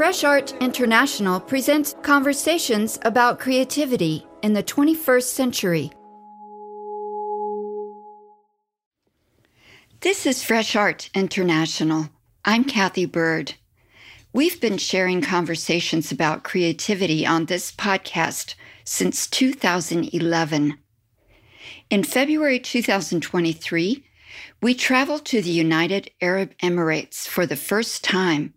Fresh Art International presents conversations about creativity in the 21st century. This is Fresh Art International. I'm Cathay Byrd. We've been sharing conversations about creativity on this podcast since 2011. In February 2023, we traveled to the United Arab Emirates for the first time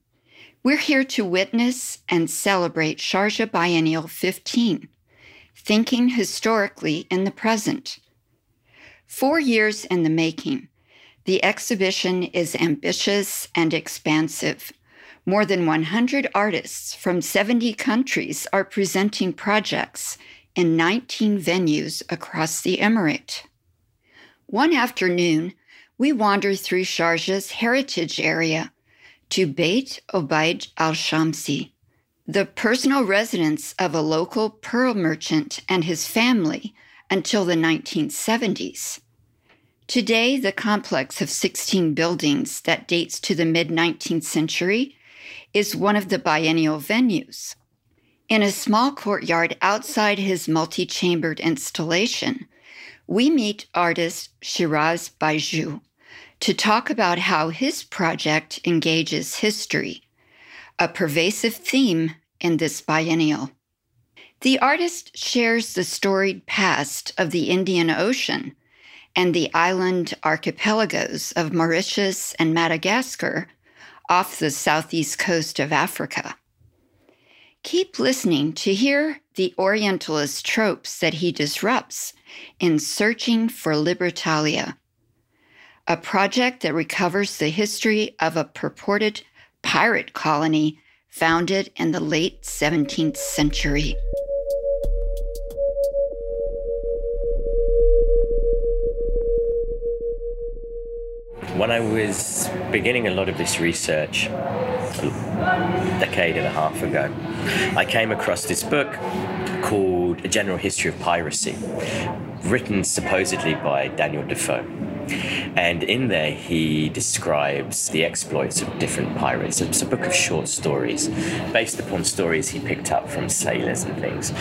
we're here to witness and celebrate Sharjah Biennial 15, thinking historically in the present. Four years in the making, the exhibition is ambitious and expansive. More than 100 artists from 70 countries are presenting projects in 19 venues across the Emirate. One afternoon, we wander through Sharjah's heritage area to Bait Obaid Al Shamsi, the personal residence of a local pearl merchant and his family until the 1970s. Today, the complex of 16 buildings that dates to the mid 19th century is one of the biennial venues. In a small courtyard outside his multi chambered installation, we meet artist Shiraz Bayjoo to talk about how his project engages history, a pervasive theme in this biennial. The artist shares the storied past of the Indian Ocean and the island archipelagos of Mauritius and Madagascar off the southeast coast of Africa. Keep listening to hear the Orientalist tropes that he disrupts in Searching for Libertalia a project that recovers the history of a purported pirate colony founded in the late 17th century. When I was beginning a lot of this research a decade and a half ago, I came across this book called A General History of Piracy, written supposedly by Daniel Defoe. And in there, he describes the exploits of different pirates. It's a book of short stories based upon stories he picked up from sailors and things.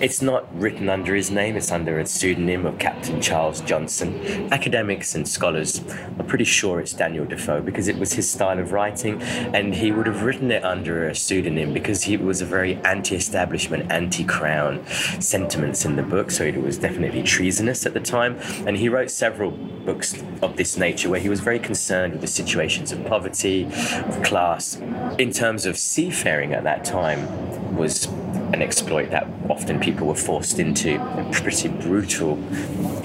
It's not written under his name, it's under a pseudonym of Captain Charles Johnson. Academics and scholars are pretty sure it's Daniel Defoe because it was his style of writing, and he would have written it under a pseudonym because he was a very anti establishment, anti crown sentiments in the book, so it was definitely treasonous at the time. And he wrote several books of this nature where he was very concerned with the situations of poverty, of class. In terms of seafaring at that time was an exploit that often people were forced into, a pretty brutal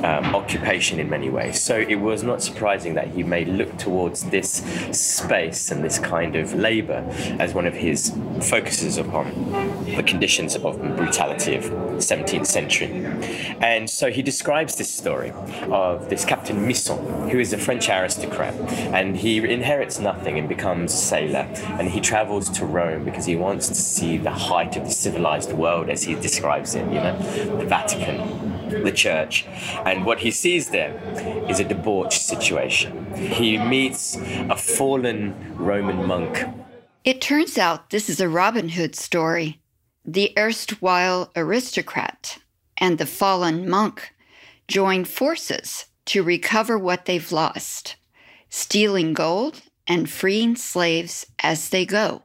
um, occupation in many ways. So it was not surprising that he may look towards this space and this kind of labor as one of his focuses upon the conditions of brutality of 17th century. And so he describes this story of this Captain Misson, who is a French aristocrat, and he inherits nothing and becomes a sailor, and he travels to Rome because he wants to see the height of the civilized world as he describes it, you know, the Vatican, the church. And what he sees there is a debauched situation. He meets a fallen Roman monk. It turns out this is a Robin Hood story. The erstwhile aristocrat and the fallen monk join forces to recover what they've lost, stealing gold and freeing slaves as they go.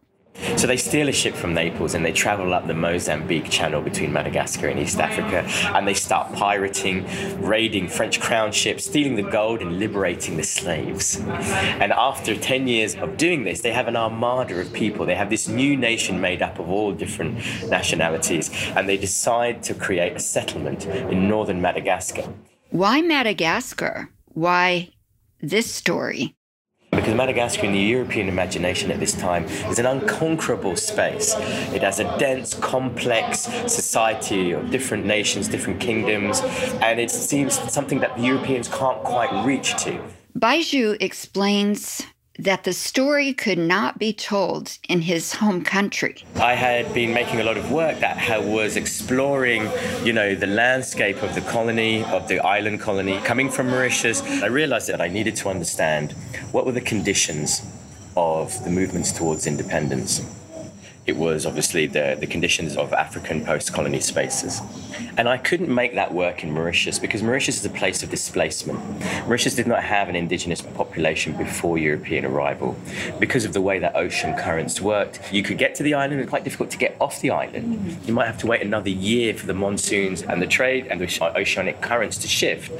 So they steal a ship from Naples and they travel up the Mozambique Channel between Madagascar and East Africa and they start pirating, raiding French crown ships, stealing the gold and liberating the slaves. And after 10 years of doing this, they have an armada of people. They have this new nation made up of all different nationalities and they decide to create a settlement in northern Madagascar. Why Madagascar? Why this story? Because Madagascar in the European imagination at this time is an unconquerable space. It has a dense, complex society of different nations, different kingdoms, and it seems something that the Europeans can't quite reach to. Bayjoo explains that the story could not be told in his home country. I had been making a lot of work that was exploring, you know, the landscape of the colony, of the island colony, coming from Mauritius. I realized that I needed to understand what were the conditions of the movements towards independence it was obviously the, the conditions of African post colony spaces. And I couldn't make that work in Mauritius because Mauritius is a place of displacement. Mauritius did not have an indigenous population before European arrival. Because of the way that ocean currents worked, you could get to the island, it's quite difficult to get off the island. You might have to wait another year for the monsoons and the trade and the oceanic currents to shift.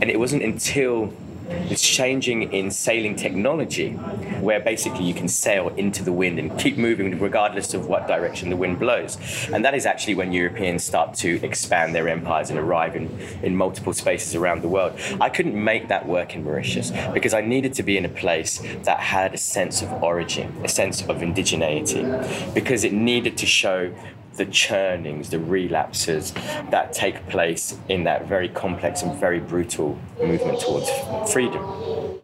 And it wasn't until it's changing in sailing technology, where basically you can sail into the wind and keep moving regardless of what direction the wind blows. And that is actually when Europeans start to expand their empires and arrive in, in multiple spaces around the world. I couldn't make that work in Mauritius because I needed to be in a place that had a sense of origin, a sense of indigeneity, because it needed to show the churnings, the relapses that take place in that very complex and very brutal movement towards freedom.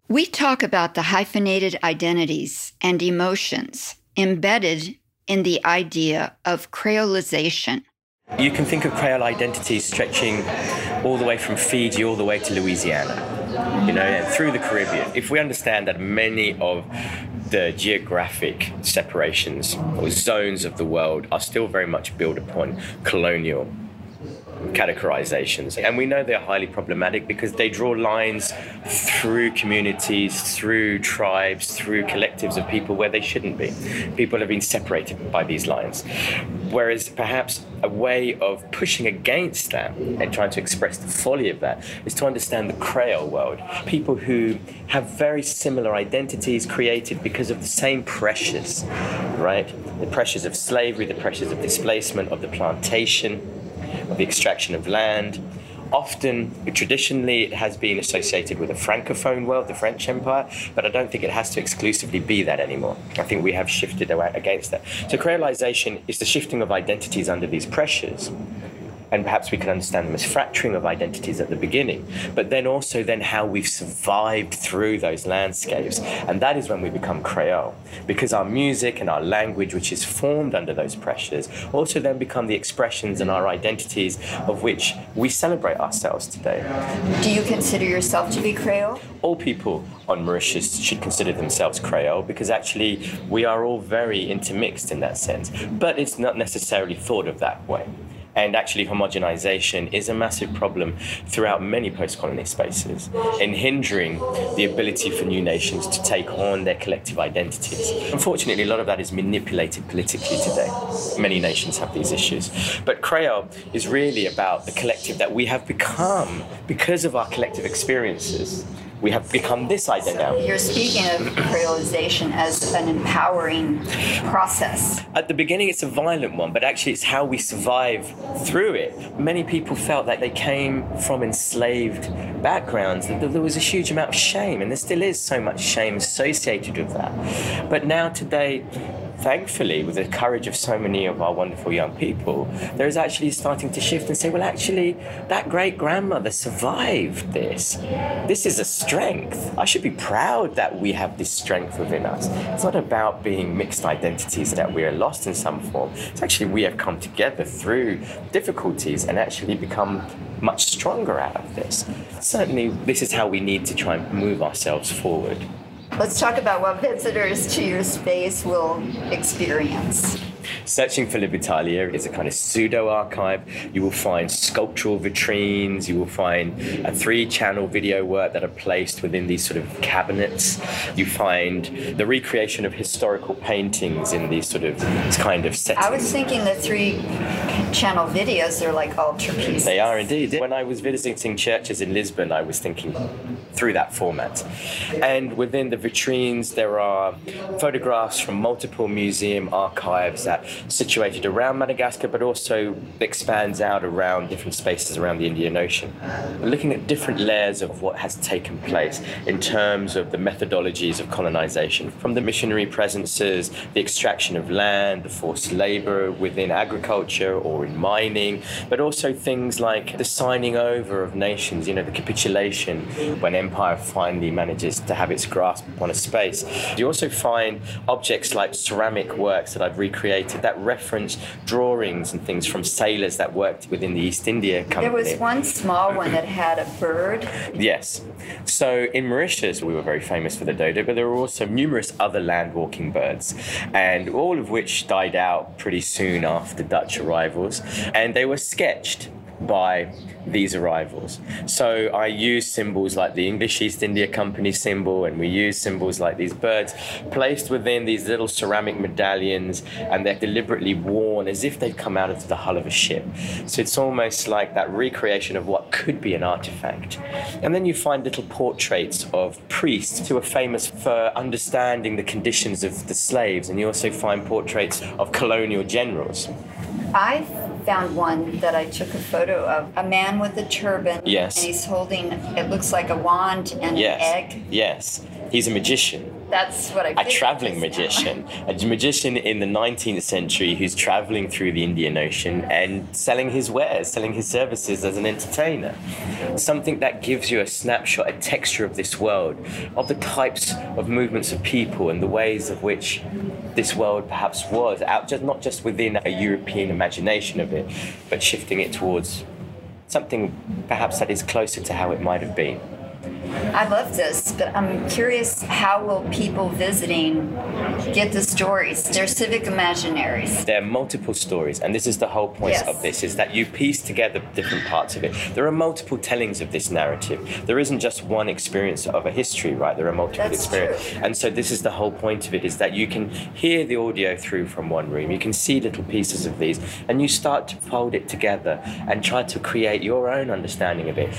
We talk about the hyphenated identities and emotions embedded in the idea of creolization. You can think of Creole identities stretching all the way from Fiji all the way to Louisiana, you know, and through the Caribbean. If we understand that many of the geographic separations or zones of the world are still very much built upon colonial categorizations. And we know they're highly problematic because they draw lines through communities, through tribes, through collectives of people where they shouldn't be. People have been separated by these lines. Whereas perhaps a way of pushing against that and trying to express the folly of that is to understand the Creole world. People who have very similar identities created because of the same pressures, right? The pressures of slavery, the pressures of displacement, of the plantation the extraction of land. Often, traditionally, it has been associated with a francophone world, the French Empire, but I don't think it has to exclusively be that anymore. I think we have shifted against that. So, creolization is the shifting of identities under these pressures and perhaps we can understand them as fracturing of identities at the beginning, but then also then how we've survived through those landscapes. And that is when we become Creole, because our music and our language, which is formed under those pressures, also then become the expressions and our identities of which we celebrate ourselves today. Do you consider yourself to be Creole? All people on Mauritius should consider themselves Creole because actually we are all very intermixed in that sense, but it's not necessarily thought of that way. And actually, homogenization is a massive problem throughout many post colony spaces in hindering the ability for new nations to take on their collective identities. Unfortunately, a lot of that is manipulated politically today. Many nations have these issues. But Creole is really about the collective that we have become because of our collective experiences we have become this identity. You're speaking of creolization as an empowering process. At the beginning, it's a violent one, but actually, it's how we survive through it. Many people felt that they came from enslaved backgrounds, that there was a huge amount of shame, and there still is so much shame associated with that. But now, today, thankfully, with the courage of so many of our wonderful young people, there is actually starting to shift and say, well, actually, that great grandmother survived this. This is a strength. I should be proud that we have this strength within us. It's not about being mixed identities that we are lost in some form. It's actually we have come together through difficulties and actually become much stronger out of this. Certainly, this is how we need to try and move ourselves forward. Let's talk about what visitors to your space will experience. Searching for Libertalia is a kind of pseudo archive. You will find sculptural vitrines, you will find a three channel video work that are placed within these sort of cabinets. You find the recreation of historical paintings in these sort of kind of settings. I was thinking the three channel videos are like altarpieces. They are indeed. When I was visiting churches in Lisbon, I was thinking through that format. And within the vitrines, there are photographs from multiple museum archives that situated around Madagascar, but also expands out around different spaces around the Indian Ocean. Looking at different layers of what has taken place in terms of the methodologies of colonization, from the missionary presences, the extraction of land, the forced labor within agriculture, or in mining, but also things like the signing over of nations, you know, the capitulation when empire finally manages to have its grasp upon a space. You also find objects like ceramic works that I've recreated that reference drawings and things from sailors that worked within the East India Company. There was one small one that had a bird. Yes. So in Mauritius, we were very famous for the dodo, but there were also numerous other land walking birds, and all of which died out pretty soon after Dutch arrivals, and they were sketched by these arrivals. So I use symbols like the English East India Company symbol, and we use symbols like these birds placed within these little ceramic medallions, and they're deliberately worn as if they'd come out of the hull of a ship. So it's almost like that recreation of what could be an artifact. And then you find little portraits of priests who are famous for understanding the conditions of the slaves, and you also find portraits of colonial generals. I found one that I took a photo of a man with a turban. Yes. And he's holding, it looks like a wand and yes. an egg. Yes. He's a magician. That's what I A traveling magician. a magician in the 19th century who's traveling through the Indian Ocean and selling his wares, selling his services as an entertainer. Something that gives you a snapshot, a texture of this world, of the types of movements of people and the ways of which this world perhaps was, out just not just within a European imagination of it, but shifting it towards something perhaps that is closer to how it might have been. I love this, but I'm curious how will people visiting get the stories? They're civic imaginaries. There are multiple stories, and this is the whole point Yes. of this: is that you piece together different parts of it. There are multiple tellings of this narrative. There isn't just one experience of a history, right? There are multiple That's experiences, true. and so this is the whole point of it: is that you can hear the audio through from one room, you can see little pieces of these, and you start to fold it together and try to create your own understanding of it.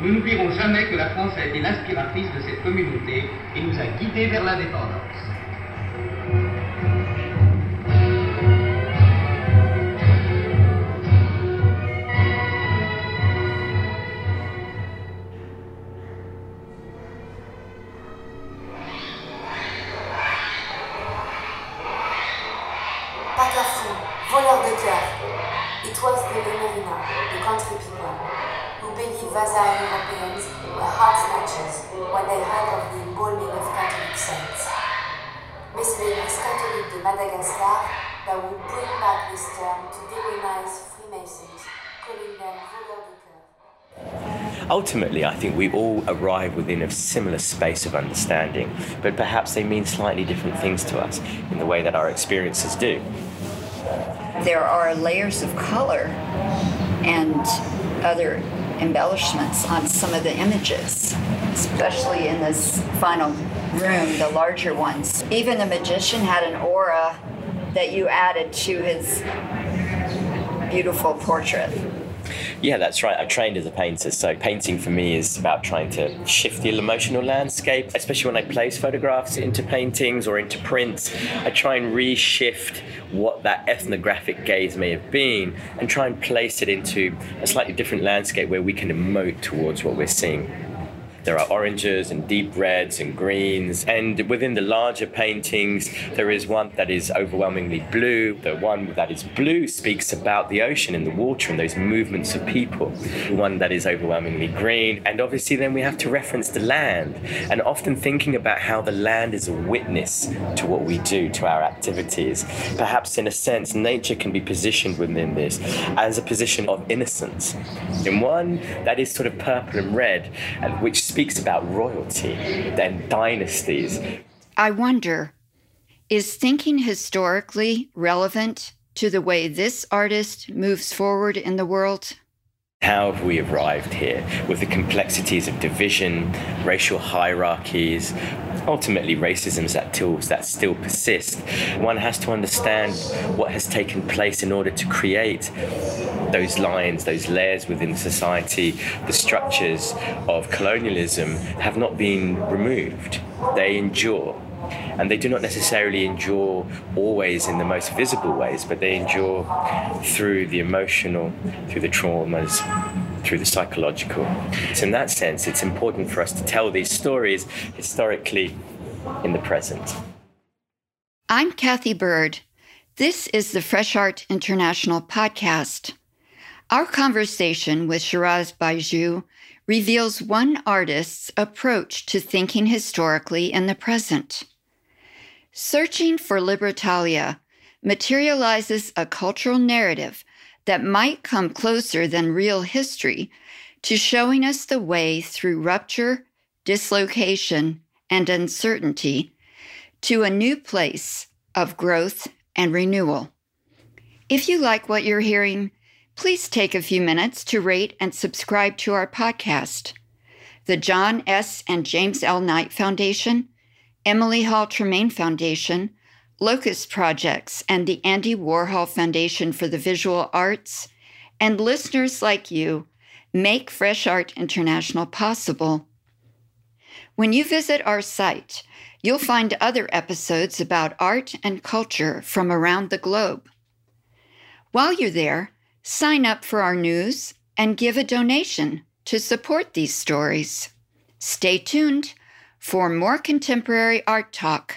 Nous n'oublierons jamais que la France a été l'inspiratrice de cette communauté et nous a guidés vers l'indépendance. This term um, to demonize Freemasons, calling them voleurs de cœur. Ultimately, I think we all arrive within a similar space of understanding, but perhaps they mean slightly different things to us in the way that our experiences do. There are layers of color and other embellishments on some of the images, especially in this final room, the larger ones. Even the magician had an aura that you added to his beautiful portrait. Yeah, that's right. I trained as a painter, so painting for me is about trying to shift the emotional landscape, especially when I place photographs into paintings or into prints. I try and reshift what that ethnographic gaze may have been and try and place it into a slightly different landscape where we can emote towards what we're seeing. There are oranges and deep reds and greens. And within the larger paintings, there is one that is overwhelmingly blue. The one that is blue speaks about the ocean and the water and those movements of people. The one that is overwhelmingly green. And obviously, then we have to reference the land. And often thinking about how the land is a witness to what we do, to our activities. Perhaps, in a sense, nature can be positioned within this as a position of innocence. In one that is sort of purple and red, which speaks about royalty and dynasties. I wonder is thinking historically relevant to the way this artist moves forward in the world? How have we arrived here with the complexities of division, racial hierarchies, ultimately racisms that, tools that still persist? One has to understand what has taken place in order to create those lines, those layers within society. The structures of colonialism have not been removed, they endure. And they do not necessarily endure always in the most visible ways, but they endure through the emotional, through the traumas, through the psychological. So, in that sense, it's important for us to tell these stories historically in the present. I'm Cathay Byrd. This is the Fresh Art International podcast. Our conversation with Shiraz Bayjoo reveals one artist's approach to thinking historically in the present. Searching for Libertalia materializes a cultural narrative that might come closer than real history to showing us the way through rupture, dislocation, and uncertainty to a new place of growth and renewal. If you like what you're hearing, please take a few minutes to rate and subscribe to our podcast. The John S. and James L. Knight Foundation, Emily Hall Tremaine Foundation, Locust Projects, and the Andy Warhol Foundation for the Visual Arts, and listeners like you make Fresh Art International possible. When you visit our site, you'll find other episodes about art and culture from around the globe. While you're there, sign up for our news and give a donation to support these stories. Stay tuned for more contemporary art talk.